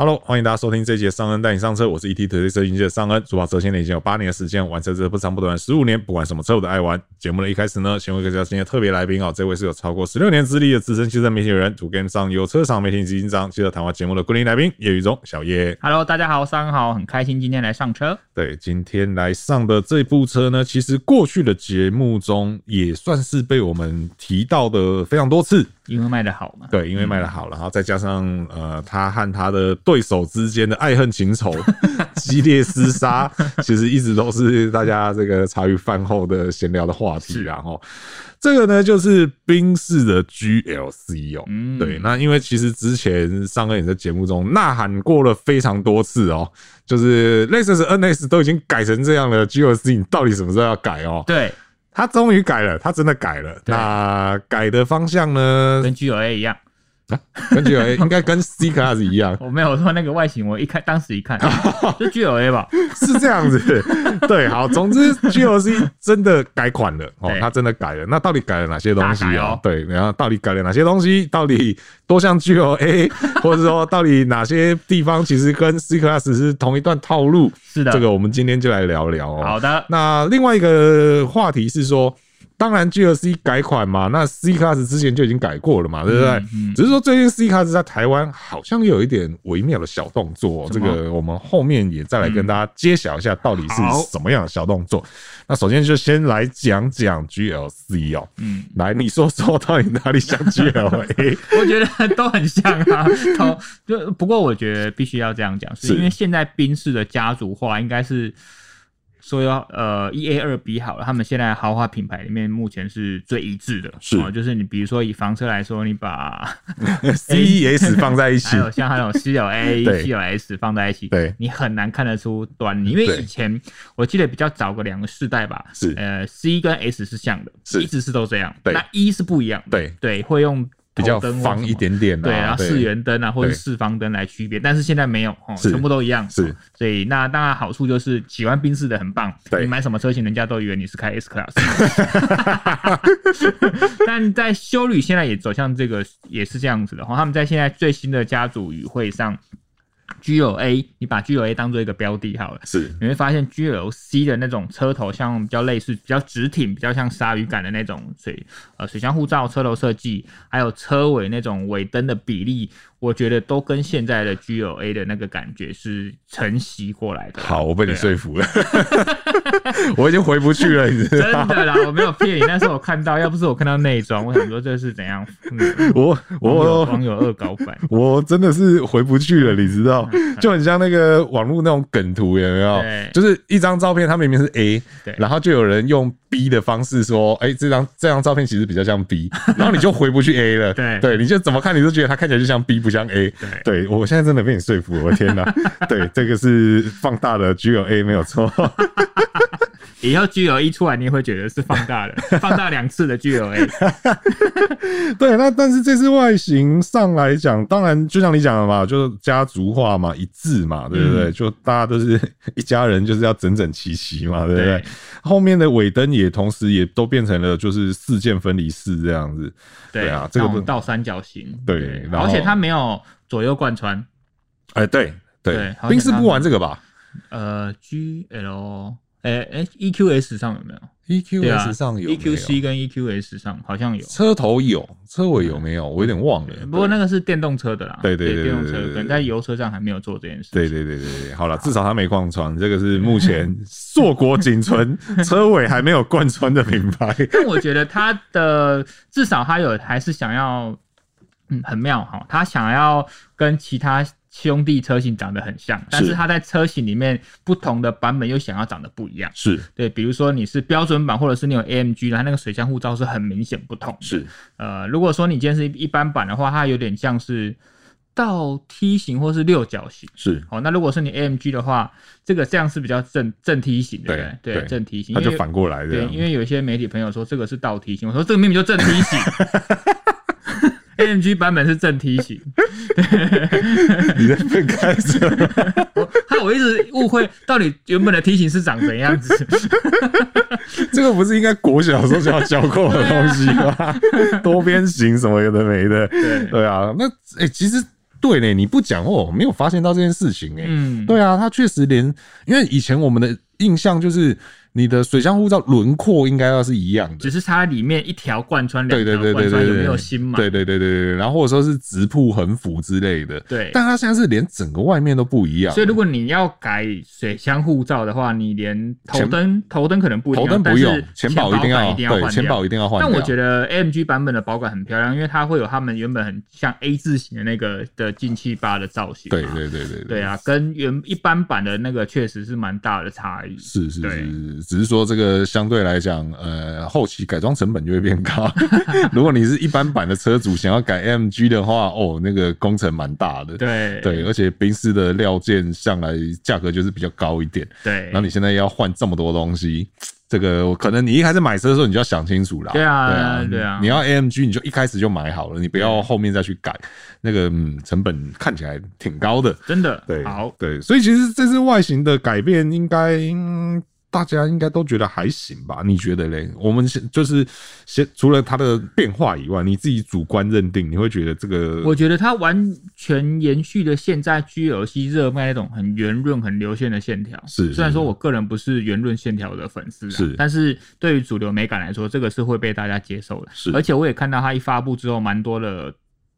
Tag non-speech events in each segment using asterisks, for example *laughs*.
Hello，欢迎大家收听这一节上恩带你上车，我是 ETtoday 车云界的上恩。主跑车现在已经有八年的时间，玩车这不长不短十五年，不管什么车我都爱玩。节目的一开始呢，先为各位介绍今天的特别来宾啊，这位是有超过十六年资历的资深汽车媒体人，主跟上有车厂媒体执行长，接着谈话节目的固定来宾叶宇中小叶。Hello，大家好，上恩好，很开心今天来上车。对，今天来上的这部车呢，其实过去的节目中也算是被我们提到的非常多次。因为卖的好嘛？对，因为卖的好，然后再加上呃，他和他的对手之间的爱恨情仇、*laughs* 激烈厮杀，*laughs* 其实一直都是大家这个茶余饭后的闲聊的话题。然后这个呢，就是宾士的 GLC 哦。嗯，对，那因为其实之前上个也在节目中呐喊过了非常多次哦，就是 Lexus NX 都已经改成这样了，GLC 你到底什么时候要改哦？对。他终于改了，他真的改了。那改的方向呢？跟 GLA 一样。啊、跟 GLA *laughs* 应该跟 C Class 一样，我没有说那个外形，我一看，当时一看，*laughs* 就 GLA 吧，是这样子。对，好，总之 GLC *laughs* 真的改款了哦，它真的改了。那到底改了哪些东西哦？对，然后到底改了哪些东西？到底多像 GLA，或者说到底哪些地方其实跟 C Class 是同一段套路？是的，这个我们今天就来聊聊哦。好的，那另外一个话题是说。当然，GLC 改款嘛，那 C Class 之前就已经改过了嘛，对不对？嗯嗯、只是说最近 C Class 在台湾好像有一点微妙的小动作，这个我们后面也再来跟大家揭晓一下到底是什么样的小动作。嗯、那首先就先来讲讲 GLC 哦，嗯，来你说说到底哪里像 GLA？*laughs* 我觉得都很像啊，*laughs* 就不过我觉得必须要这样讲，是因为现在宾士的家族化应该是。说要呃一 A 二 B 好了，他们现在豪华品牌里面目前是最一致的，是、哦，就是你比如说以房车来说，你把 *laughs* C E S *laughs* 放在一起，还有像还有 C L A、*laughs* C L S 放在一起，对，你很难看得出端倪，因为以前我记得比较早个两个世代吧，是。呃 C 跟 S 是像的，是。一直是都这样，对，那 E 是不一样，对。对，会用。比较方一点点，对，然后四圆灯啊，或者四方灯来区别，但是现在没有，哦，全部都一样，是，所以那当然好处就是喜欢宾士的很棒，你买什么车型，人家都以为你是开 S Class，*laughs* *laughs* 但在修旅现在也走向这个，也是这样子的，哈，他们在现在最新的家族与会上。GLA，你把 GLA 当做一个标的好了，是，你会发现 GLC 的那种车头像比较类似，比较直挺，比较像鲨鱼感的那种水，呃，水箱护罩、车头设计，还有车尾那种尾灯的比例。我觉得都跟现在的 GLA 的那个感觉是承袭过来的。好，我被你说服了，*laughs* 我已经回不去了，你知道吗？真的啦，我没有骗你。但是我看到，要不是我看到内装，我想说这是怎样？嗯、*laughs* 我我网友恶搞版，*laughs* 我真的是回不去了，你知道？就很像那个网络那种梗图，有没有？就是一张照片，它明明是 A，然后就有人用 B 的方式说，哎、欸，这张这张照片其实比较像 B，然后你就回不去 A 了。对对，你就怎么看，你都觉得它看起来就像 B。像 A，对，对我现在真的被你说服了，我天哪！对，这个是放大的 GLA 没有错。以后 G L 一出来，你也会觉得是放大的，*laughs* 放大两次的 GLA。*laughs* 对，那但是这次外形上来讲，当然就像你讲的嘛，就是家族化嘛，一致嘛，对不对？嗯、就大家都是一家人，就是要整整齐齐嘛，对不对？对，后面的尾灯也同时也都变成了就是四件分离式这样子。对，对啊，这个倒三角形。对，而且它没有左右贯穿。哎、欸，对对，宾士不玩这个吧？呃，GL。哎哎，EQS 上有没有？EQS 上有，EQC 跟 EQS 上好像有。车头有，车尾有没有？我有点忘了。不过那个是电动车的啦。对对对，电动车可能在油车上还没有做这件事。对对对对对，好了，至少它没贯穿，这个是目前硕果仅存，车尾还没有贯穿的品牌。*laughs* 但我觉得它的至少它有还是想要，嗯，很妙哈，它想要跟其他。兄弟车型长得很像，但是它在车型里面不同的版本又想要长得不一样。是对，比如说你是标准版，或者是你有 AMG 的，它那个水箱护罩是很明显不同。是呃，如果说你今天是一般版的话，它有点像是倒梯形或是六角形。是哦，那如果是你 AMG 的话，这个这样是比较正正梯形的。对对，正梯形，它就反过来的。对，因为有一些媒体朋友说这个是倒梯形，我说这个明明就正梯形。*laughs* AMG 版本是正梯形，*laughs* 你在分开是吗？*laughs* 我我一直误会到底原本的梯形是长怎样子。*laughs* 这个不是应该国小时候就要教过的东西吗？多边形什么有的没的。对对啊，那哎、欸，其实对呢，你不讲哦，没有发现到这件事情哎。嗯，对啊，它确实连，因为以前我们的印象就是。你的水箱护罩轮廓应该要是一样的，只是它里面一条贯穿，两条贯穿有没有新嘛？对对对对对，然后或者说是直瀑横幅之类的。对，但它现在是连整个外面都不一样。所以如果你要改水箱护罩的话，你连头灯头灯可能不一样，头灯不用，钱保一定要，对，钱保一定要换。但我觉得 AMG 版本的保管很漂亮，因为它会有他们原本很像 A 字形的那个的进气阀的造型。对对对对对啊，跟原一般版的那个确实是蛮大的差异。是是是，只是说这个。相对来讲，呃，后期改装成本就会变高。*laughs* 如果你是一般版的车主，想要改 AMG 的话，哦，那个工程蛮大的。对对，而且宾士的料件向来价格就是比较高一点。对，那你现在要换这么多东西，这个可能你一开始买车的时候你就要想清楚了。对啊，对啊，对啊。你要 AMG，你就一开始就买好了，你不要后面再去改，那个嗯，成本看起来挺高的。真的。对，好，对，所以其实这次外形的改变应该。嗯大家应该都觉得还行吧？你觉得嘞？我们先就是先除了它的变化以外，你自己主观认定，你会觉得这个？我觉得它完全延续了现在 GLC 热卖那种很圆润、很流线的线条。是，虽然说我个人不是圆润线条的粉丝，是，但是对于主流美感来说，这个是会被大家接受的。是，而且我也看到它一发布之后，蛮多的。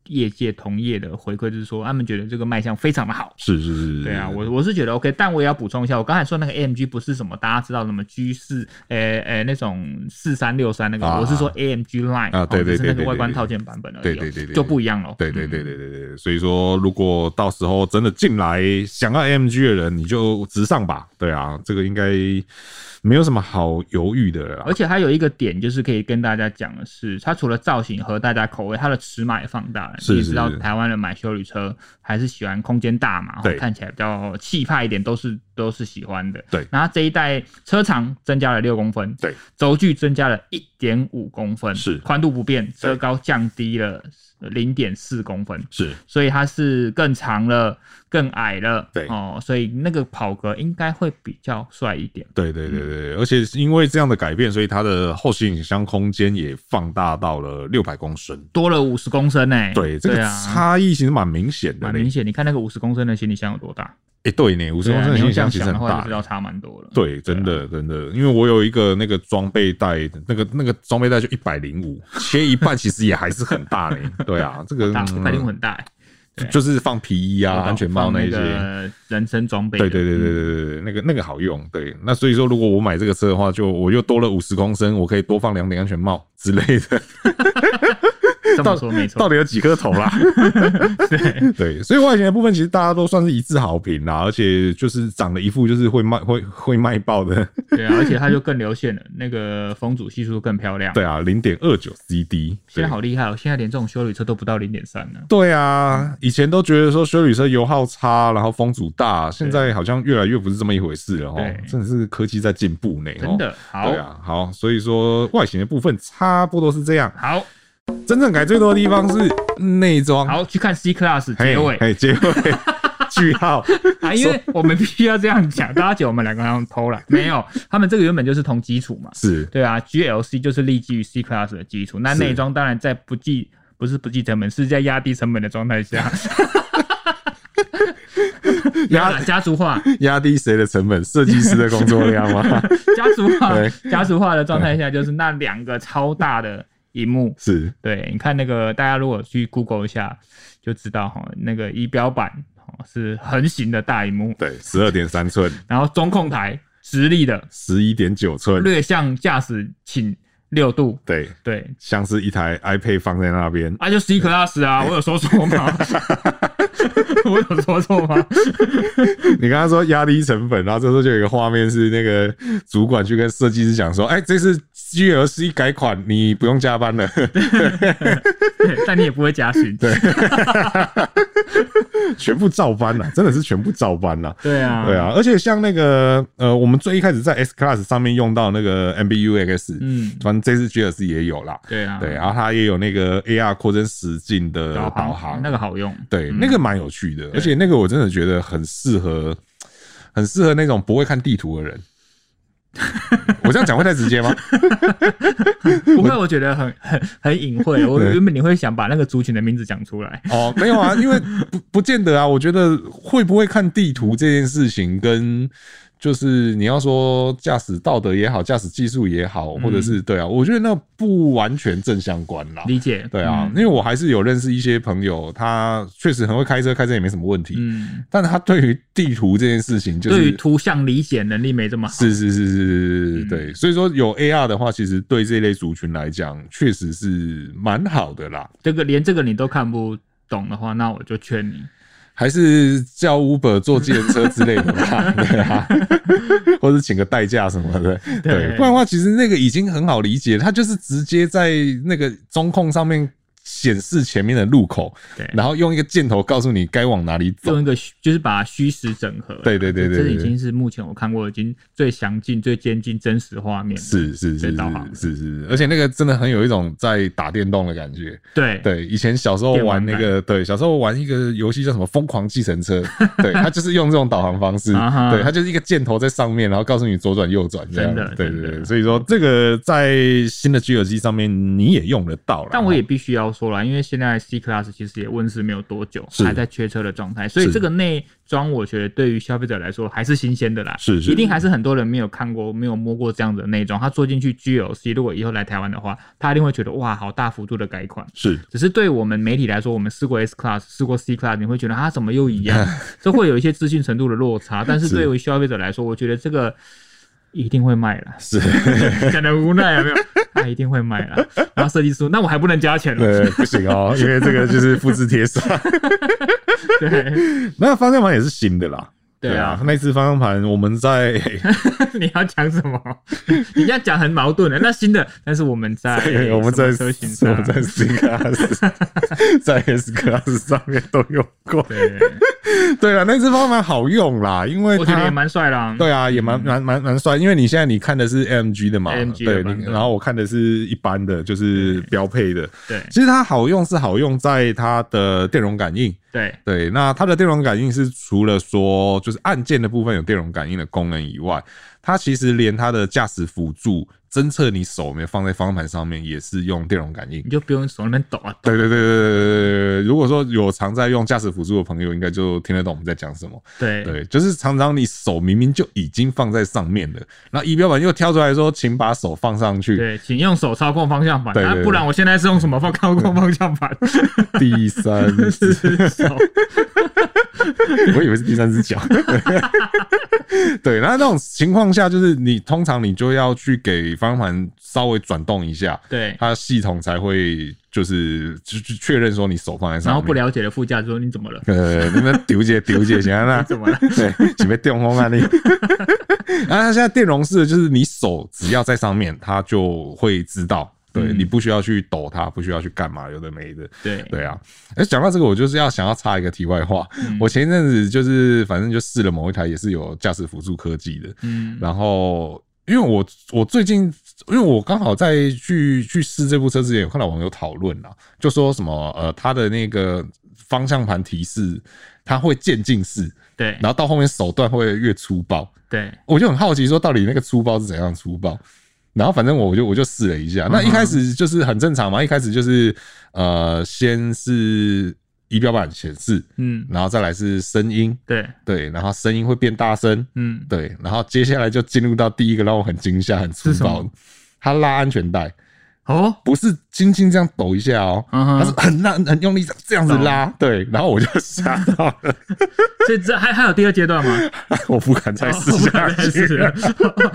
业界同业的回馈就是说，他们觉得这个卖相非常的好。是是是，对啊，我我是觉得 OK，但我也要补充一下，我刚才说那个 AMG 不是什么大家知道什么 G 四，诶诶那种四三六三那个，我是说 AMG Line 啊，对对对，是那个外观套件版本而已，对对对对，就不一样了。对对对对对对，所以说如果到时候真的进来想要 AMG 的人，你就直上吧。对啊，这个应该。没有什么好犹豫的了，而且还有一个点就是可以跟大家讲的是，它除了造型和大家口味，它的尺码也放大了。你也知道台湾人买修旅车还是喜欢空间大嘛，对，看起来比较气派一点，都是都是喜欢的。对，然后这一代车长增加了六公分，对，轴距增加了一点五公分，是，宽度不变，车高降低了。零点四公分是，所以它是更长了，更矮了，对哦，所以那个跑格应该会比较帅一点。对对对对，而且因为这样的改变，所以它的后行李箱空间也放大到了六百公升，多了五十公升呢、欸。对，这个差异其实蛮明显的，蛮明显。你看那个五十公升的行李箱有多大？哎，对呢，五十公升的行李箱其实很大，知道差蛮多了。对，真的真的，因为我有一个那个装备袋，那个那个装备袋就一百零五，切一半其实也还是很大嘞。对啊，这个一百零五很大，就是放皮衣啊、安全帽那些人身装备。对对对对对对，那个那个好用。对，那所以说如果我买这个车的话，就我又多了五十公升，我可以多放两顶安全帽之类的。*laughs* 到说没错，到底有几颗头啦？*laughs* *laughs* 对对，所以外形的部分其实大家都算是一致好评啦，而且就是长了一副就是会卖会会卖爆的。对啊，而且它就更流线了，那个风阻系数更漂亮。*laughs* 对啊，零点二九 CD，现在好厉害哦！现在连这种修旅车都不到零点三呢。对啊，以前都觉得说修旅车油耗差，然后风阻大，现在好像越来越不是这么一回事了哦。真的是科技在进步呢。真的好，对啊，好，所以说外形的部分差不多是这样。好。真正改最多的地方是内装。好，去看 C Class 结尾，哎，结尾。*laughs* 句号。啊，因为我们必须要这样讲，大家觉得我们两个人偷懒，*laughs* 没有，他们这个原本就是同基础嘛，是。对啊，GLC 就是立基于 C Class 的基础，那内装当然在不计不是不计成本，是在压低成本的状态下，*laughs* 压家族化，压低谁的成本？设计师的工作量吗？家族化，家族化的状态下就是那两个超大的。萤幕。是。对，你看那个，大家如果去 Google 一下，就知道哈，那个仪表板是横行的大荧幕，对，十二点三寸，然后中控台直立的。十一点九寸，略向驾驶倾六度，对。对，像是一台 iPad 放在那边，啊，就 C Class 啊，我有说错吗？*laughs* *laughs* 我有说错吗？*laughs* 你刚刚说压低成本，然后这时候就有一个画面是那个主管去跟设计师讲说：“哎、欸，这次 GLC 改款，你不用加班了。*laughs* ”但你也不会加薪，对，全部照搬了，真的是全部照搬了。对啊，对啊，而且像那个呃，我们最一开始在 S Class 上面用到那个 MBUX，嗯，反正这次 GLC 也有啦。对啊，对，然后它也有那个 AR 扩增实境的导航，导航那个好用，对，嗯、那个蛮有趣的，而且那个我真的觉得很适合，很适合那种不会看地图的人。*laughs* 我这样讲会太直接吗？*laughs* 不会，我觉得很很 *laughs* 很隐晦。我原本你会想把那个族群的名字讲出来。哦，没有啊，因为不不见得啊。我觉得会不会看地图这件事情跟。就是你要说驾驶道德也好，驾驶技术也好，或者是对啊，我觉得那不完全正相关啦。理解，对啊，因为我还是有认识一些朋友，他确实很会开车，开车也没什么问题。嗯，但他对于地图这件事情，就是对于图像理解能力没这么好。是是是是是是，对。所以说有 AR 的话，其实对这类族群来讲，确实是蛮好的啦。这个连这个你都看不懂的话，那我就劝你。还是叫 Uber 坐计程车之类的吧，*laughs* 对啊，或者请个代驾什么的，对，不然的话，其实那个已经很好理解，他就是直接在那个中控上面。显示前面的路口，对，然后用一个箭头告诉你该往哪里走，用一个就是把它虚实整合，对对对对，这已经是目前我看过已经最详尽、最接近真实画面，是是是是是，而且那个真的很有一种在打电动的感觉，对对，以前小时候玩那个，对，小时候玩一个游戏叫什么《疯狂计程车 *laughs*》，对，它就是用这种导航方式，对，它就是一个箭头在上面，然后告诉你左转右转，真的，对对对，所以说这个在新的 G 耳机上面你也用得到了，但我也必须要。说了，因为现在 C Class 其实也问世没有多久，还在缺车的状态，所以这个内装我觉得对于消费者来说还是新鲜的啦。是，一定还是很多人没有看过、没有摸过这样的内装。他坐进去 GLC，如果以后来台湾的话，他一定会觉得哇，好大幅度的改款。是，只是对我们媒体来说，我们试过 S Class，试过 C Class，你会觉得它怎么又一样？*laughs* 这会有一些资讯程度的落差。但是对于消费者来说，我觉得这个。一定会卖了，是 *laughs* 讲的无奈啊，没有，他 *laughs* 一定会卖了。然后设计师，那我还不能加钱了，对，不行哦，因为这个就是复制贴上。*laughs* 对，那方向盘也是新的啦。对啊，那次方向盘我们在，*laughs* 你要讲什么？*laughs* 你要讲很矛盾的。那新的，但是我们在我们在车型，我们在 C Class，在 S Class *laughs* 上面都用过。对，对啊，那次方向盘好用啦，因为我觉得也蛮帅啦。对啊，也蛮蛮蛮蛮帅，因为你现在你看的是 AMG 的嘛，对，然后我看的是一般的，就是标配的。对，其实它好用是好用在它的电容感应。对对，那它的电容感应是除了说就是按键的部分有电容感应的功能以外，它其实连它的驾驶辅助。侦测你手没有放在方向盘上面，也是用电容感应，你就不用手那边抖啊。对对对对对对，如果说有常在用驾驶辅助的朋友，应该就听得懂我们在讲什么。对对，就是常常你手明明就已经放在上面了，然后仪表板又跳出来说，请把手放上去。对，请用手操控方向盘。对，不然我现在是用什么方操控方向盘？*laughs* 第三只 *laughs* 手。*laughs* 我以为是第三只脚。*laughs* 对，那那种情况下，就是你通常你就要去给方向盘稍微转动一下，对，它系统才会就是就确认说你手放在上面。然后不了解的副驾说你怎么了？呃，你们丢姐丢姐，行啊？*laughs* 怎么了？对，准备电风啊你。啊，它现在电容式的就是你手只要在上面，它就会知道。对，你不需要去抖它，不需要去干嘛，有的没的。对对啊，哎，讲到这个，我就是要想要插一个题外话。嗯、我前一阵子就是反正就试了某一台也是有驾驶辅助科技的，嗯，然后因为我我最近因为我刚好在去去试这部车之前，有看到网友讨论啦，就说什么呃，它的那个方向盘提示它会渐进式，对，然后到后面手段会越粗暴，对，我就很好奇说到底那个粗暴是怎样粗暴？然后反正我就我就试了一下，那一开始就是很正常嘛，一开始就是呃，先是仪表板显示，嗯，然后再来是声音，对。对，然后声音会变大声，嗯，对，然后接下来就进入到第一个让我很惊吓、很粗暴，他拉安全带。哦，不是轻轻这样抖一下哦，它是很烂、很用力这样子拉，对，然后我就吓到了。*laughs* 所以这还还有第二阶段吗？*laughs* 我不敢再试下去了。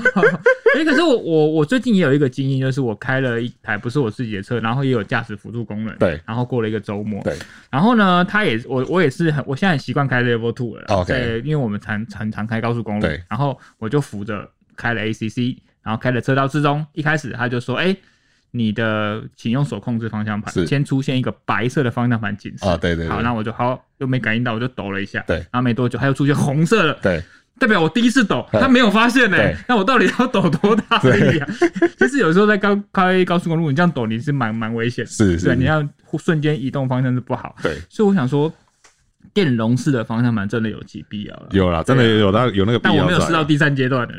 *laughs* 哎，可是我我我最近也有一个经验，就是我开了一台不是我自己的车，然后也有驾驶辅助功能，对，然后过了一个周末，对，然后呢，他也我我也是很，我现在很习惯开 Level Two 了，OK，因为我们常常常开高速公路，对，然后我就扶着开了 ACC，然后开了车道之中，一开始他就说，哎。你的，请用手控制方向盘。先出现一个白色的方向盘警示。啊，对对。好，那我就好，又没感应到，我就抖了一下。对。然后没多久，它又出现红色的。对。代表我第一次抖，他没有发现呢。那我到底要抖多大力啊？其实有时候在高开高速公路，你这样抖你是蛮蛮危险。是是。对，你要瞬间移动方向是不好。对。所以我想说，电容式的方向盘真的有其必要了。有啦，真的有到有那个必要。但我没有试到第三阶段的，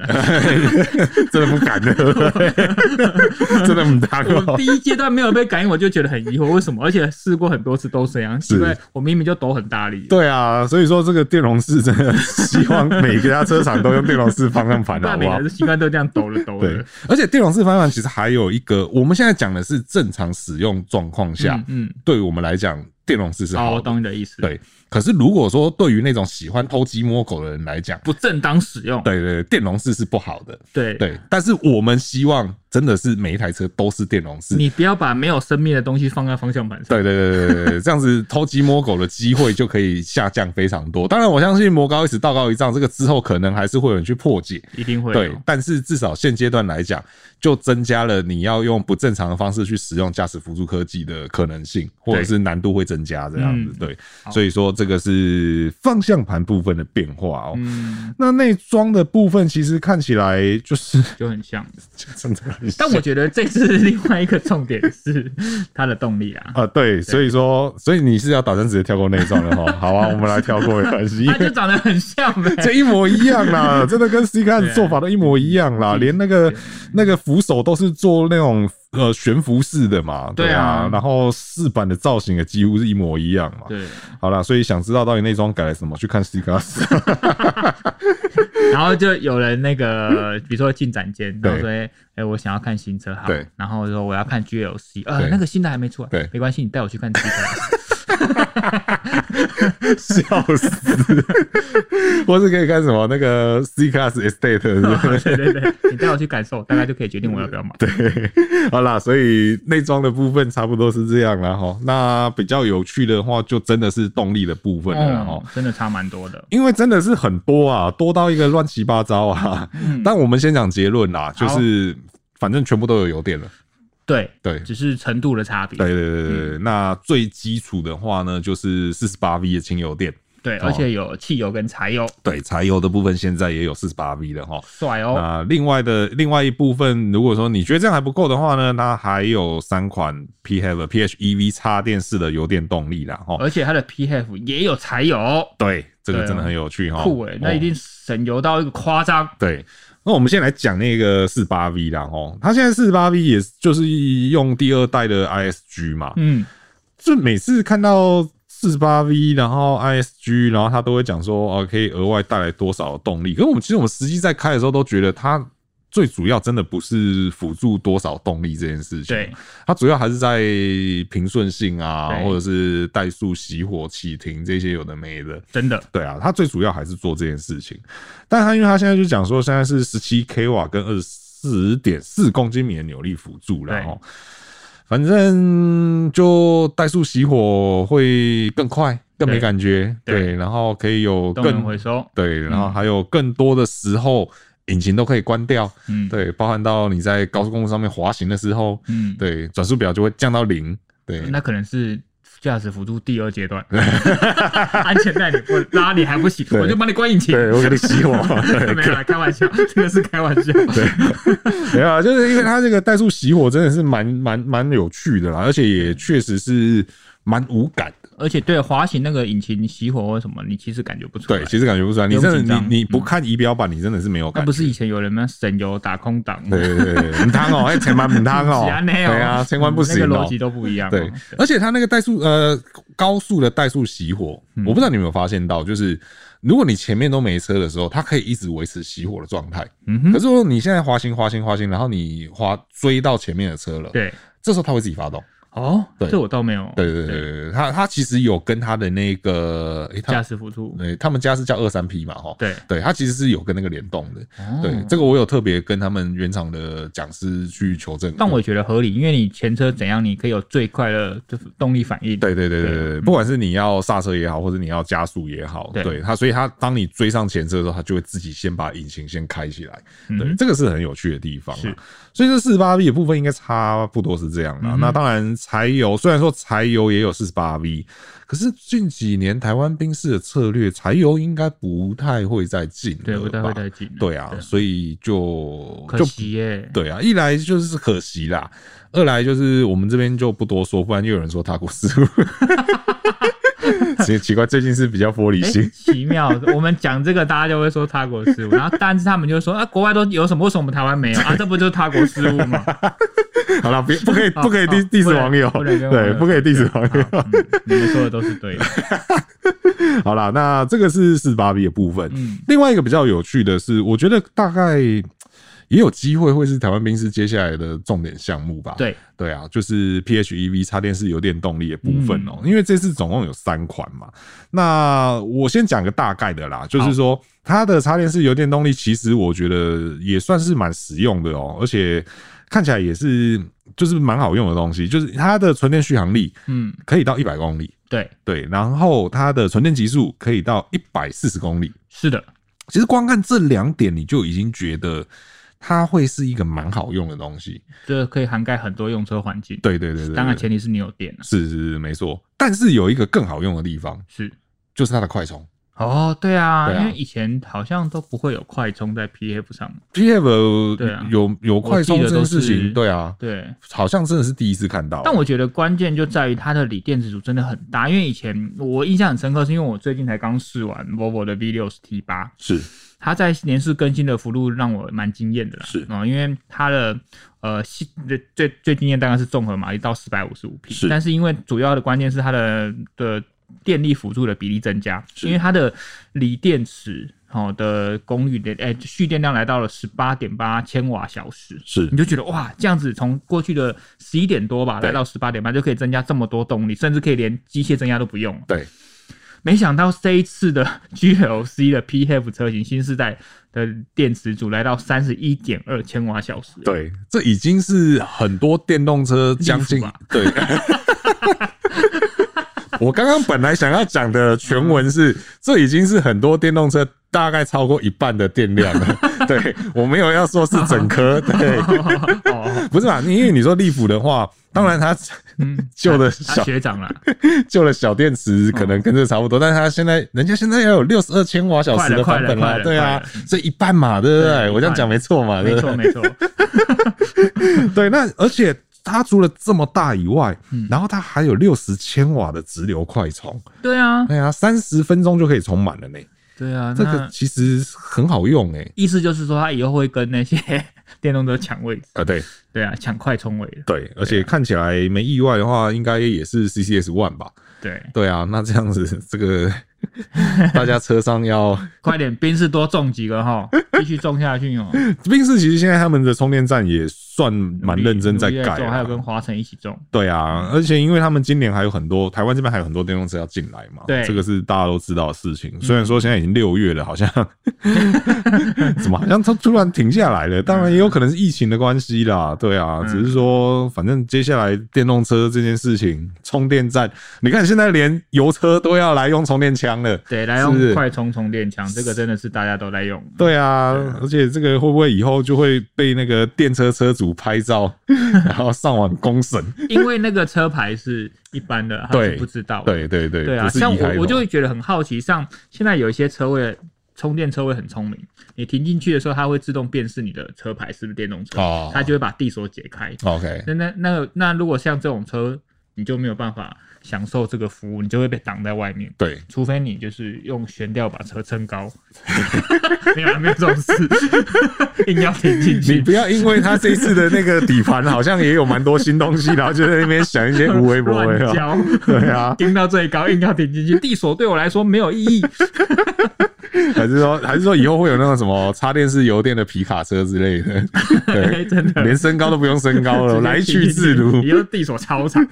*laughs* 真的不敢的，*laughs* 真的不敢。我第一阶段没有被感应，我就觉得很疑惑，为什么？而且试过很多次都这样，因为我明明就抖很大力。对啊，所以说这个电容式真的希望每一家车厂都用电容式方向盘，*laughs* 好不好？每个习惯都这样抖了抖了。对，而且电容式方向盘其实还有一个，我们现在讲的是正常使用状况下，嗯，对我们来讲。电容式是好，我懂你的意思。对，可是如果说对于那种喜欢偷鸡摸狗的人来讲，不正当使用，对对，电容式是不好的。对对，但是我们希望真的是每一台车都是电容式。你不要把没有生命的东西放在方向盘上。对对对对对，这样子偷鸡摸狗的机会就可以下降非常多。当然，我相信魔高一尺道高一丈，这个之后可能还是会有人去破解，一定会。对，但是至少现阶段来讲，就增加了你要用不正常的方式去使用驾驶辅助科技的可能性，或者是难度会增加这样子。对，所以说这个是方向盘部分的变化哦。嗯，那内装的部分其实看起来就是就很像，*laughs* 真的很像。但我觉得这次另外一个重点是 *laughs* 它的动力啊。啊，对，所以说，所以你是要打算直接跳过内装的哈？*laughs* 好啊，我们来跳过没关系。它就长得很像呗，这一模一样啦，真的跟 C Class 做法都一模一样啦，连那个那个扶手都是做那种。呃，悬浮式的嘛，对啊，然后饰板的造型也几乎是一模一样嘛。对，好了，所以想知道到底那装改了什么，去看 C Class。然后就有人那个，比如说进展间，然后说，哎、欸，我想要看新车，好，对，然后说我要看 GLC，呃，那个新的还没出来，对，没关系，你带我去看 C Class。*laughs* 笑死！或是可以看什么那个 C Class Estate，是不是？对对对，你带我去感受，大概就可以决定我要不要买。*laughs* 对，好啦，所以内装的部分差不多是这样了哈。那比较有趣的话，就真的是动力的部分了哈、嗯，真的差蛮多的。因为真的是很多啊，多到一个乱七八糟啊。嗯、但我们先讲结论啦，就是反正全部都有油电了。对对，只是程度的差别。对对对对，嗯、那最基础的话呢，就是四十八 V 的轻油电。对，而且有汽油跟柴油。对，柴油的部分现在也有四十八 V 的哈，帅哦。那另外的另外一部分，如果说你觉得这样还不够的话呢，它还有三款 PHEV PHEV 插电式的油电动力啦哈。而且它的 PHEV 也有柴油。对，这个真的很有趣哈。酷诶、欸，那一定省油到一个夸张、哦。对。那我们先来讲那个四八 V 啦，哦，它现在四八 V 也就是用第二代的 ISG 嘛，嗯，就每次看到四八 V，然后 ISG，然后它都会讲说，哦，可以额外带来多少的动力？可是我们其实我们实际在开的时候都觉得它。最主要真的不是辅助多少动力这件事情，对，它主要还是在平顺性啊，或者是怠速熄火启停这些有的没的，真的，对啊，它最主要还是做这件事情。但它因为它现在就讲说，现在是十七 k 瓦跟二十四点四公斤米的扭力辅助然后，反正就怠速熄火会更快，更没感觉，对，然后可以有更回收，对，然后还有更多的时候。引擎都可以关掉，嗯，对，包含到你在高速公路上面滑行的时候，嗯，对，转速表就会降到零，对，那可能是驾驶辅助第二阶段，*laughs* 安全带你不拉你还不行，我就帮你关引擎，对，我给你熄火，*laughs* 没有开玩笑，这个是开玩笑，对，没有，就是因为它这个怠速熄火真的是蛮蛮蛮有趣的啦，而且也确实是蛮无感。而且对滑行那个引擎熄火或什么，你其实感觉不出来。对，其实感觉不出来。你真的你你不看仪表板，你真的是没有感觉。那不是以前有人吗？省油打空挡。对对对，很烫哦，哎，千万不烫哦。*laughs* 对啊，千万不行。那个逻辑都不一样。对，而且它那个怠速呃高速的怠速熄火，我不知道你有没有发现到，就是如果你前面都没车的时候，它可以一直维持熄火的状态。嗯哼。可是说你现在滑行滑行滑行，然后你滑追到前面的车了，对，这时候它会自己发动。哦，对，这我倒没有。对对对对，他他其实有跟他的那个诶，驾驶辅助，对，他们家是叫二三 P 嘛，哈，对对，他其实是有跟那个联动的。对，这个我有特别跟他们原厂的讲师去求证。但我也觉得合理，因为你前车怎样，你可以有最快的就是动力反应。对对对对对，不管是你要刹车也好，或者你要加速也好，对它，所以它当你追上前车的时候，它就会自己先把引擎先开起来。对，这个是很有趣的地方。是，所以这四十八 V 的部分应该差不多是这样的。那当然柴油虽然说。柴油也有四十八 V，可是近几年台湾兵士的策略，柴油应该不太会再进？对，不太会再进。对啊，所以就可惜耶。对啊，一来就是可惜啦，二来就是我们这边就不多说，不然又有人说他过失误。*laughs* 奇奇怪，最近是比较玻璃心，欸、奇妙。我们讲这个，大家就会说他国事务，然后但是他们就说啊，国外都有什么，为什么我们台湾没有啊？这不就是他国事务吗？*laughs* 好了，别不可以不可以 diss diss 网友，对，不可以 diss 网友。嗯、你们说的都是对的。*laughs* 好了，那这个是四十八 B 的部分。嗯，另外一个比较有趣的是，我觉得大概。也有机会会是台湾兵士接下来的重点项目吧？对对啊，就是 PHEV 插电式油电动力的部分哦、喔。因为这次总共有三款嘛。那我先讲个大概的啦，就是说它的插电式油电动力，其实我觉得也算是蛮实用的哦、喔，而且看起来也是就是蛮好用的东西。就是它的纯电续航力，嗯，可以到一百公里。对对，然后它的纯电极速可以到一百四十公里。是的，其实光看这两点，你就已经觉得。它会是一个蛮好用的东西，这可以涵盖很多用车环境。对对对对，当然前提是你有电。是是是，没错。但是有一个更好用的地方是，就是它的快充。哦，对啊，因为以前好像都不会有快充在 PHEV 上。PHEV 对啊，有有快充这件事情，对啊，对，好像真的是第一次看到。但我觉得关键就在于它的锂电池组真的很大，因为以前我印象很深刻，是因为我最近才刚试完 Volvo 的 V60 T8，是。它在年式更新的幅度让我蛮惊艳的啦，是。啊，因为它的呃最最最惊艳大概是综合马力到四百五十五匹，是，但是因为主要的关键是它的的电力辅助的比例增加，因为它的锂电池好的功率的哎蓄电量来到了十八点八千瓦小时，是，你就觉得哇，这样子从过去的十一点多吧来到十八点八就可以增加这么多动力，甚至可以连机械增压都不用，对。没想到这一次的 *laughs* GLC 的 PHEV 车型新世代的电池组来到三十一点二千瓦小时。对，这已经是很多电动车将近。对，*laughs* *laughs* 我刚刚本来想要讲的全文是，*laughs* 这已经是很多电动车大概超过一半的电量了。*laughs* 对，我没有要说是整颗。对，不是吧？因为你说利普的话，当然它。嗯，旧的小学长了，旧的小电池可能跟这差不多，但是他现在人家现在要有六十二千瓦小时的版本了，对啊，这一半嘛，对不对？我这样讲没错嘛，没错没错。对，那而且它除了这么大以外，然后它还有六十千瓦的直流快充，对啊，对啊，三十分钟就可以充满了呢。对啊，这个其实很好用诶。意思就是说，它以后会跟那些 *laughs* 电动车抢位置啊？对对啊，抢快充位。对，而且看起来没意外的话，应该也是 CCS One 吧？对对啊，那这样子这个。*laughs* 大家车上要快点，宾士多种几个哈，继续种下去哦。*laughs* 宾士其实现在他们的充电站也算蛮认真在盖，还有跟华晨一起种。对啊，而且因为他们今年还有很多台湾这边还有很多电动车要进来嘛，对，这个是大家都知道的事情。虽然说现在已经六月了，好像 *laughs* 怎么好像它突然停下来了？当然也有可能是疫情的关系啦。对啊，只是说反正接下来电动车这件事情，充电站，你看现在连油车都要来用充电枪了。对，来用快充充电枪，这个真的是大家都在用。对啊，而且这个会不会以后就会被那个电车车主拍照，*laughs* 然后上网公审？因为那个车牌是一般的，*laughs* 他是不知道。对对对，对啊，像我我就会觉得很好奇，像现在有一些车位充电车位很聪明，你停进去的时候，它会自动辨识你的车牌是不是电动车，它就会把地锁解开。OK，那那那那如果像这种车，你就没有办法。享受这个服务，你就会被挡在外面。对，除非你就是用悬吊把车撑高。*laughs* 没有没有这种事，*laughs* 硬要停进去。你不要因为他这次的那个底盘好像也有蛮多新东西，然后就在那边想一些无微不微啊。*laughs* 对啊，盯到最高，硬要停进去。地锁对我来说没有意义。还是说，还是说以后会有那种什么插电式油电的皮卡车之类的？对，真的，连身高都不用升高了，来去自如。以后地锁超长。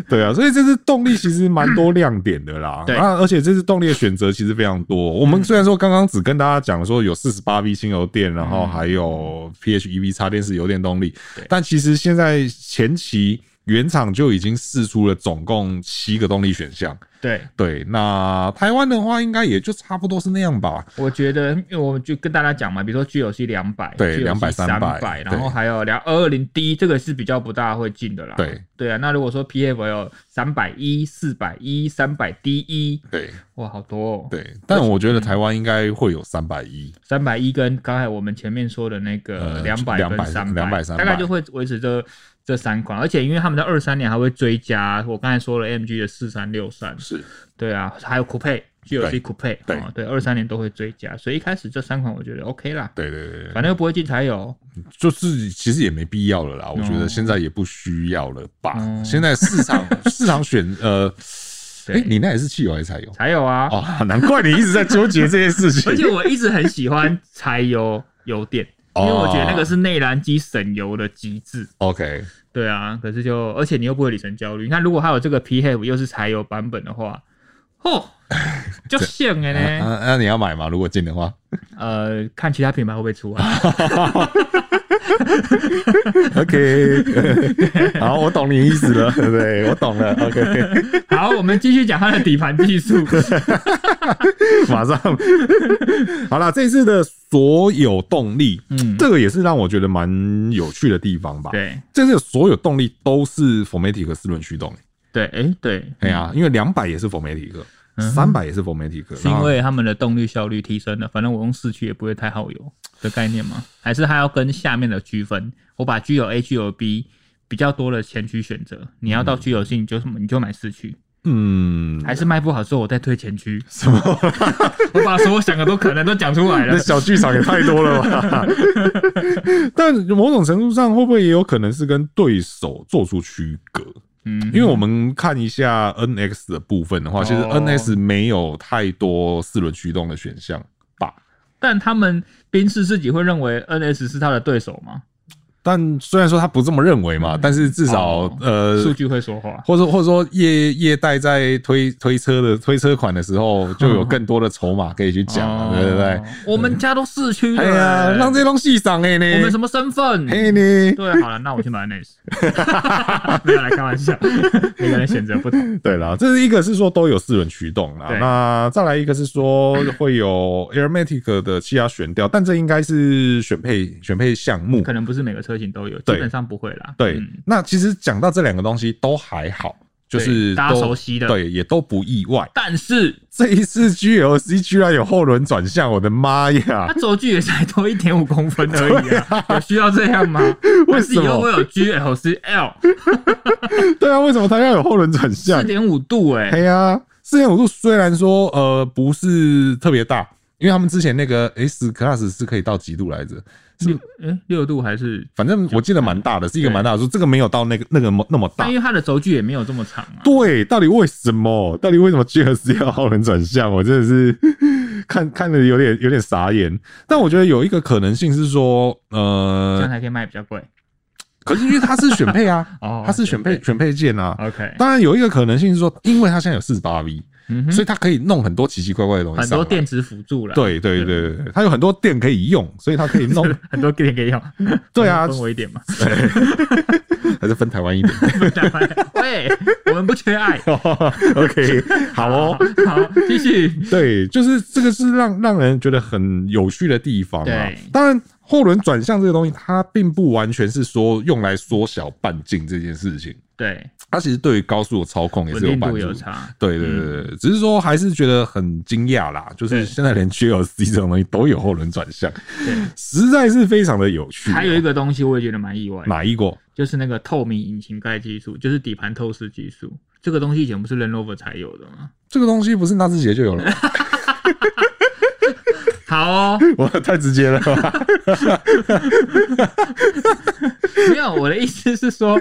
*laughs* 对啊，所以这次动力其实蛮多亮点的啦。对啊，而且这次动力的选择其实非常多。我们虽然说刚刚只跟大家讲说有四十八 V 轻油电，然后还有 PHEV 插电式油电动力，但其实现在前期原厂就已经试出了总共七个动力选项。对对，那台湾的话，应该也就差不多是那样吧。我觉得，因为我们就跟大家讲嘛，比如说 GLC 两百，对，两百三百，然后还有两二二零 D，这个是比较不大会进的啦。对对啊，那如果说 PHEV 有三百一、四百一、三百 D 一，对，哇，好多哦。对，但我觉得台湾应该会有三百一，三百一跟刚才我们前面说的那个两百跟三百，两百三百，大概就会维持这这三款，而且因为他们在二三年还会追加，我刚才说了 AMG 的四三六三，是对啊，还有酷配。GLC Coupe 对对，二三年都会追加，所以一开始这三款我觉得 OK 啦。对对对，反正又不会进柴油，就是其实也没必要了啦。我觉得现在也不需要了吧。现在市场 *laughs* 市场选呃，哎，你那也是汽油还是柴油？柴油啊。哦，难怪你一直在纠结这件事情。*laughs* 而且我一直很喜欢柴油油电，因为我觉得那个是内燃机省油的极致。OK，对啊，可是就而且你又不会里程焦虑。你看，如果还有这个 PHEV 又是柴油版本的话。哦，*laughs* 就像的呢。那、啊啊、你要买吗？如果进的话，呃，看其他品牌会不会出啊 *laughs* OK，*laughs* 好，我懂你意思了，对 *laughs* 不对？我懂了。OK，好，我们继续讲它的底盘技术。马上，好了，这次的所有动力，嗯，这个也是让我觉得蛮有趣的地方吧？对，这次所有动力都是 4MATIC 四轮驱动。对，哎、欸，对，哎呀、啊，因为两百也是 4MATIC，三百也是 4MATIC，是因为他们的动力效率提升了，反正我用四驱也不会太耗油的概念吗？还是它要跟下面的区分？我把 G 有 A、具有 B 比较多的前驱选择，你要到具有 C，你就你就买四驱。嗯，还是卖不好之后，我再推前驱。什么？*laughs* 我把所有想的都可能都讲出来了。那小剧场也太多了吧？*laughs* 但某种程度上，会不会也有可能是跟对手做出区隔？嗯，因为我们看一下 NX 的部分的话，其实 NS 没有太多四轮驱动的选项吧？但他们冰室自己会认为 NS 是他的对手吗？但虽然说他不这么认为嘛，但是至少、哦、呃，数据会说话，或者或者说业业代在推推车的推车款的时候，就有更多的筹码可以去讲，哦、对不对？我们家都四驱，哎呀，让这东西上哎呢，我们什么身份？嘿呢？对，好了，那我去买 NS，*laughs* 没有来开玩笑，*laughs* 每个人选择不同。对了，这是一个是说都有四轮驱动啦，那再来一个是说会有 Aromatic 的气压悬吊，但这应该是选配选配项目，可能不是每个车。车型都有，基本上不会啦。对，那其实讲到这两个东西都还好，就是大家熟悉的，对，也都不意外。但是这一次 GLC 居然有后轮转向，我的妈呀！它轴距也才多一点五公分而已啊，*laughs* 有需要这样吗？*laughs* 为什么会有 GLCL？*laughs* 对啊，为什么它要有后轮转向？四点五度哎，对啊，四点五度虽然说呃不是特别大，因为他们之前那个 S Class 是可以到几度来着？是嗯六度还是，反正我记得蛮大的，是一个蛮大的。说这个没有到那个那个那么大，因为它的轴距也没有这么长啊。对，到底为什么？到底为什么 GLC 要后轮转向？我真的是 *laughs* 看看的有点有点傻眼。但我觉得有一个可能性是说，呃，这样才可以卖比较贵。可是因为它是选配啊，*laughs* 哦，它是选配选配件啊。OK，当然有一个可能性是说，因为它现在有四十八 V。所以它可以弄很多奇奇怪怪的东西，很多电子辅助了。对对对对，它有很多电可以用，所以它可以弄很多电可以用。*laughs* 对啊，分我一点嘛，还是分台湾一点。*laughs* 分台湾，喂，我们不缺爱。*laughs* OK，好哦，好，继续。对，就是这个是让让人觉得很有趣的地方啊。当然，后轮转向这个东西，它并不完全是说用来缩小半径这件事情。对。它其实对于高速的操控也是有帮助，有差。对对对对，只是说还是觉得很惊讶啦，就是现在连 GLC 这种东西都有后轮转向，对，实在是非常的有趣。还有一个东西我也觉得蛮意外，哪一个？就是那个透明引擎盖技术，就是底盘透视技术。这个东西以前不是 Land Rover 才有的吗？这个东西不是纳智捷就有了吗？*laughs* 好哦，*laughs* 我太直接了吧。*laughs* 没有，我的意思是说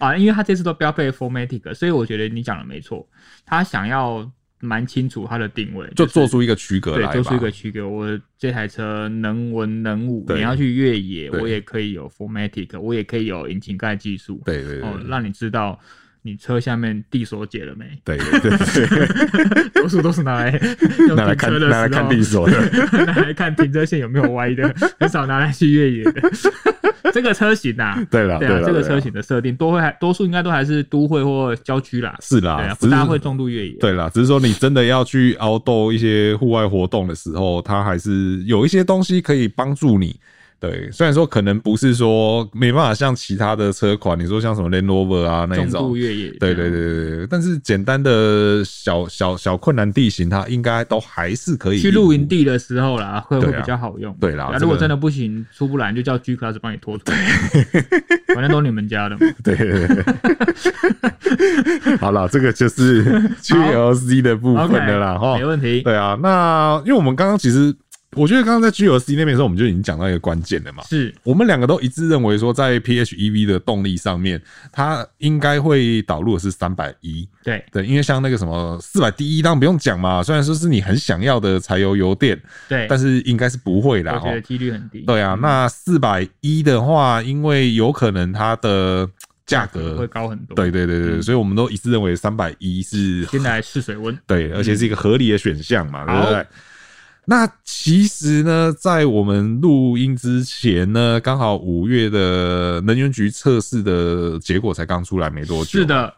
啊，因为他这次都标配 Formatic，所以我觉得你讲的没错。他想要蛮清楚他的定位，就做出一个区隔来，对，做出一个区隔。我这台车能文能武，你要去越野，我也可以有 Formatic，我也可以有引擎盖技术，对对对，哦，让你知道。你车下面地锁解了没？对对 *laughs* 对，多数都是拿来 *laughs* 拿来看拿来看地锁的，*laughs* 拿来看停车线有没有歪的，很少拿来去越野的。这个车型啊，对了，对啊，这个车型的设定多会还多数应该都还是都会或郊区啦，是啦，不大会重度越野。对啦，只是说你真的要去 outdoor 一些户外活动的时候，它还是有一些东西可以帮助你。对，虽然说可能不是说没办法像其他的车款，你说像什么 Land Rover 啊那种，重度越野，对对对对对，但是简单的小小小困难地形，它应该都还是可以去露营地的时候啦，会会比较好用。对啦，如果真的不行出不来，就叫 G Class 帮你拖出来，*laughs* 反正都是你们家的嘛。对对对，好了，这个就是 GLC 的部分的啦，哈，没问题。对啊，那因为我们刚刚其实。我觉得刚刚在 GLC 那边的时候，我们就已经讲到一个关键了嘛。是我们两个都一致认为说，在 PHEV 的动力上面，它应该会导入的是三百一。对对，因为像那个什么四百第一当然不用讲嘛，虽然说是你很想要的柴油油电，对，但是应该是不会啦。我觉得几率很低。对啊，那四百一的话，因为有可能它的价格会高很多。对对对对，嗯、所以我们都一致认为三百一是先来试水温。对，而且是一个合理的选项嘛，对不对？那其实呢，在我们录音之前呢，刚好五月的能源局测试的结果才刚出来没多久。是的，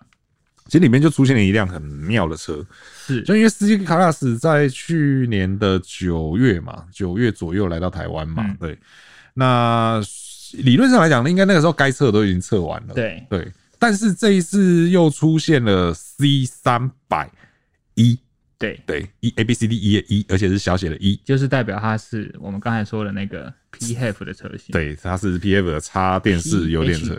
其实里面就出现了一辆很妙的车，是就因为 CJ Class 在去年的九月嘛，九月左右来到台湾嘛，嗯、对。那理论上来讲呢，应该那个时候该测都已经测完了，对对。但是这一次又出现了 C 三百一。对。对，一 A B C D E 一，而且是小写的 E，，就是代表它是我们刚才说的那个 PHEV 的车型。对，它是 PHEV 的插电式油电车。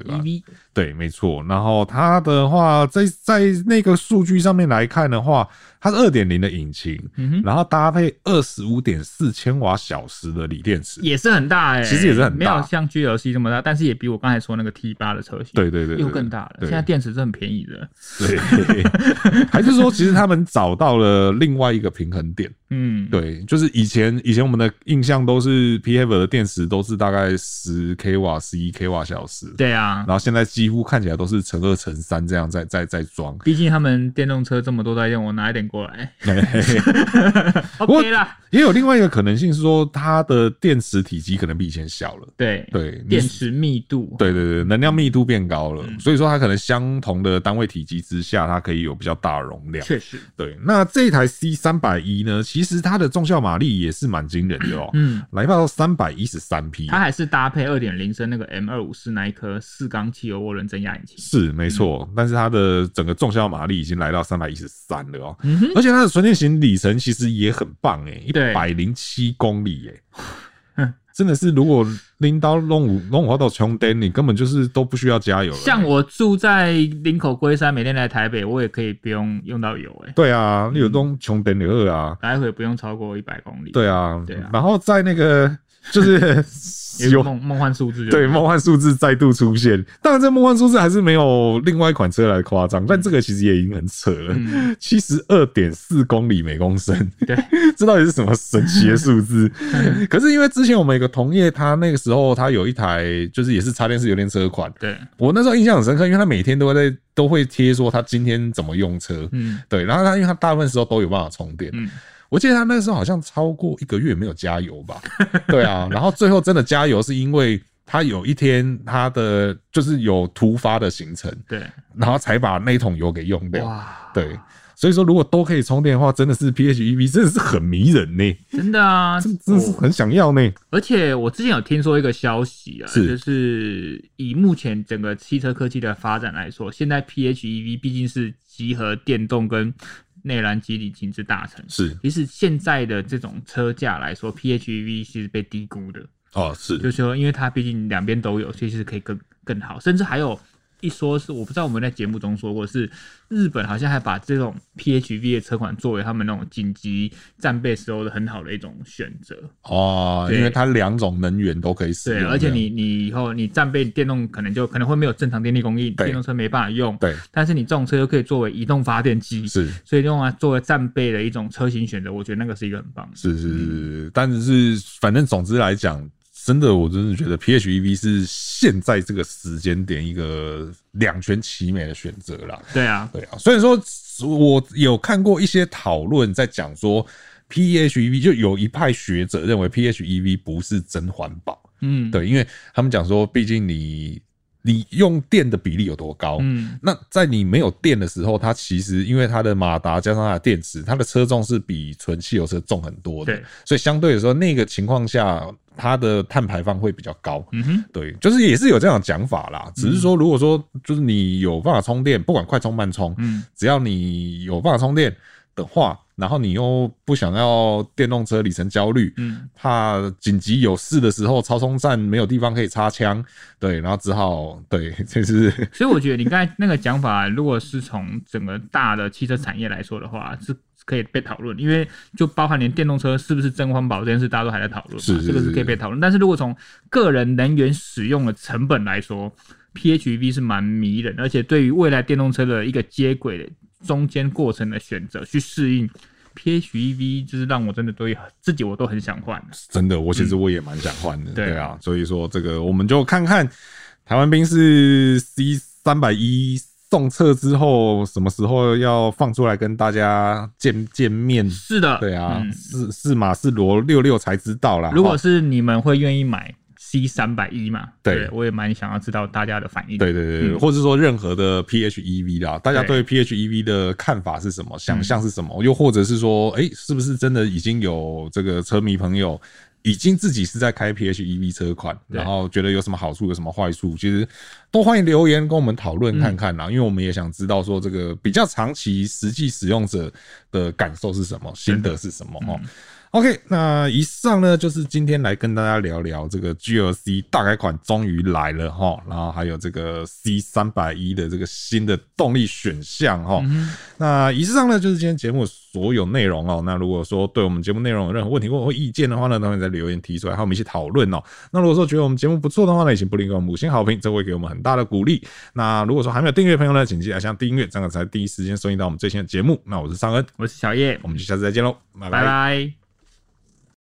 对，没错。然后它的话，在在那个数据上面来看的话。它是二点零的引擎，嗯、然后搭配二十五点四千瓦小时的锂电池，也是很大哎、欸，其实也是很大，没有像 GLC 这么大，但是也比我刚才说那个 T 八的车型，对对对，又更大了。现在电池是很便宜的，对，*laughs* 还是说其实他们找到了另外一个平衡点？嗯，对，就是以前以前我们的印象都是 PHEV 的电池都是大概十 k 瓦、十一 k 瓦小时，对啊，然后现在几乎看起来都是乘二乘三这样在在在装，毕竟他们电动车这么多在用，我拿一点。过来，*laughs* OK 啦。也有另外一个可能性是说，它的电池体积可能比以前小了。对对，电池密度，对对对，能量密度变高了，所以说它可能相同的单位体积之下，它可以有比较大的容量。确实，对。那这一台 C 三百一呢，其实它的重效马力也是蛮惊人的哦。嗯，来到三百一十三匹，它还是搭配二点零升那个 M 二五四那一颗四缸汽油涡轮增压引擎。是没错，但是它的整个重效马力已经来到三百一十三了哦。而且它的纯电型里程其实也很棒诶，一百零七公里耶，*laughs* 真的是如果拎到弄五弄五到穷顶，你根本就是都不需要加油了。像我住在林口龟山，每天来台北，我也可以不用用到油诶。对啊，你有弄充电的二啊，来回不用超过一百公里。对啊，对啊。然后在那个就是。*laughs* 有梦梦幻数字，对，梦幻数字再度出现。当然，这梦幻数字还是没有另外一款车来夸张，但这个其实也已经很扯了，七十二点四公里每公升。对，*laughs* 这到底是什么神奇的数字？*laughs* 可是因为之前我们有个同业，他那个时候他有一台，就是也是插电式油电车款。对，我那时候印象很深刻，因为他每天都会在都会贴说他今天怎么用车。嗯，对，然后他因为他大部分时候都有办法充电。嗯。我记得他那时候好像超过一个月没有加油吧？*laughs* 对啊，然后最后真的加油是因为他有一天他的就是有突发的行程，对，然后才把那一桶油给用掉。哇，对，所以说如果都可以充电的话，真的是 PHEV 真的是很迷人呢，真的啊，真的是很想要呢。而且我之前有听说一个消息啊，是就是以目前整个汽车科技的发展来说，现在 PHEV 毕竟是集合电动跟内燃机引擎之大成。是，其实现在的这种车价来说，PHEV 其实被低估的。哦，是，就是说，因为它毕竟两边都有，其实可以更更好，甚至还有。一说是我不知道我们在节目中说过，是日本好像还把这种 PHEV 的车款作为他们那种紧急战备时候的很好的一种选择哦，因为它两种能源都可以使用。对，而且你你以后你战备电动可能就可能会没有正常电力供应，电动车没办法用。对，但是你这种车又可以作为移动发电机，是，所以用来作为战备的一种车型选择，我觉得那个是一个很棒。是是是，但是反正总之来讲。真的，我真的觉得 PHEV 是现在这个时间点一个两全其美的选择啦。对啊，对啊。虽然说我有看过一些讨论，在讲说 PHEV 就有一派学者认为 PHEV 不是真环保。嗯，对，因为他们讲说，毕竟你你用电的比例有多高？嗯，那在你没有电的时候，它其实因为它的马达加上它的电池，它的车重是比纯汽油车重很多的，所以相对来说，那个情况下，它的碳排放会比较高。嗯哼，对，就是也是有这样的讲法啦。只是说，如果说就是你有办法充电，不管快充慢充，嗯，只要你有办法充电的话。然后你又不想要电动车里程焦虑，嗯，怕紧急有事的时候超充站没有地方可以插枪，对，然后只好对，*laughs* 就是。所以我觉得你刚才那个讲法，如果是从整个大的汽车产业来说的话，是可以被讨论，因为就包含连电动车是不是真环保这件事，大家都还在讨论，是，这个是可以被讨论。但是如果从个人能源使用的成本来说，PHEV 是蛮迷人，而且对于未来电动车的一个接轨的。中间过程的选择去适应 PHEV，就是让我真的对自己我都很想换。真的，我其实我也蛮想换的。嗯、对啊，所以说这个我们就看看台湾兵是 C 三百一送测之后，什么时候要放出来跟大家见见面？是的，对啊，嗯、是是马是罗六六才知道啦。如果是你们会愿意买？C 三百一嘛，对，对我也蛮想要知道大家的反应。对对对，嗯、或者说任何的 PHEV 啦，大家对 PHEV 的看法是什么？想象是什么？又或者是说，哎、欸，是不是真的已经有这个车迷朋友已经自己是在开 PHEV 车款，然后觉得有什么好处，有什么坏处？其实都欢迎留言跟我们讨论看看啦，嗯、因为我们也想知道说这个比较长期实际使用者的感受是什么，心得是什么哦。OK，那以上呢就是今天来跟大家聊聊这个 GLC 大改款终于来了哈，然后还有这个 C 三百一的这个新的动力选项哈。嗯、那以上呢就是今天节目所有内容哦。那如果说对我们节目内容有任何问题或意见的话呢，都可以在留言提出来，和我们一起讨论哦。那如果说觉得我们节目不错的话呢，也请不吝给我们五星好评，这会给我们很大的鼓励。那如果说还没有订阅的朋友呢，请记得像订阅，这样才第一时间收听到我们最新的节目。那我是尚恩，我是小叶，我们就下次再见喽，拜拜。拜拜。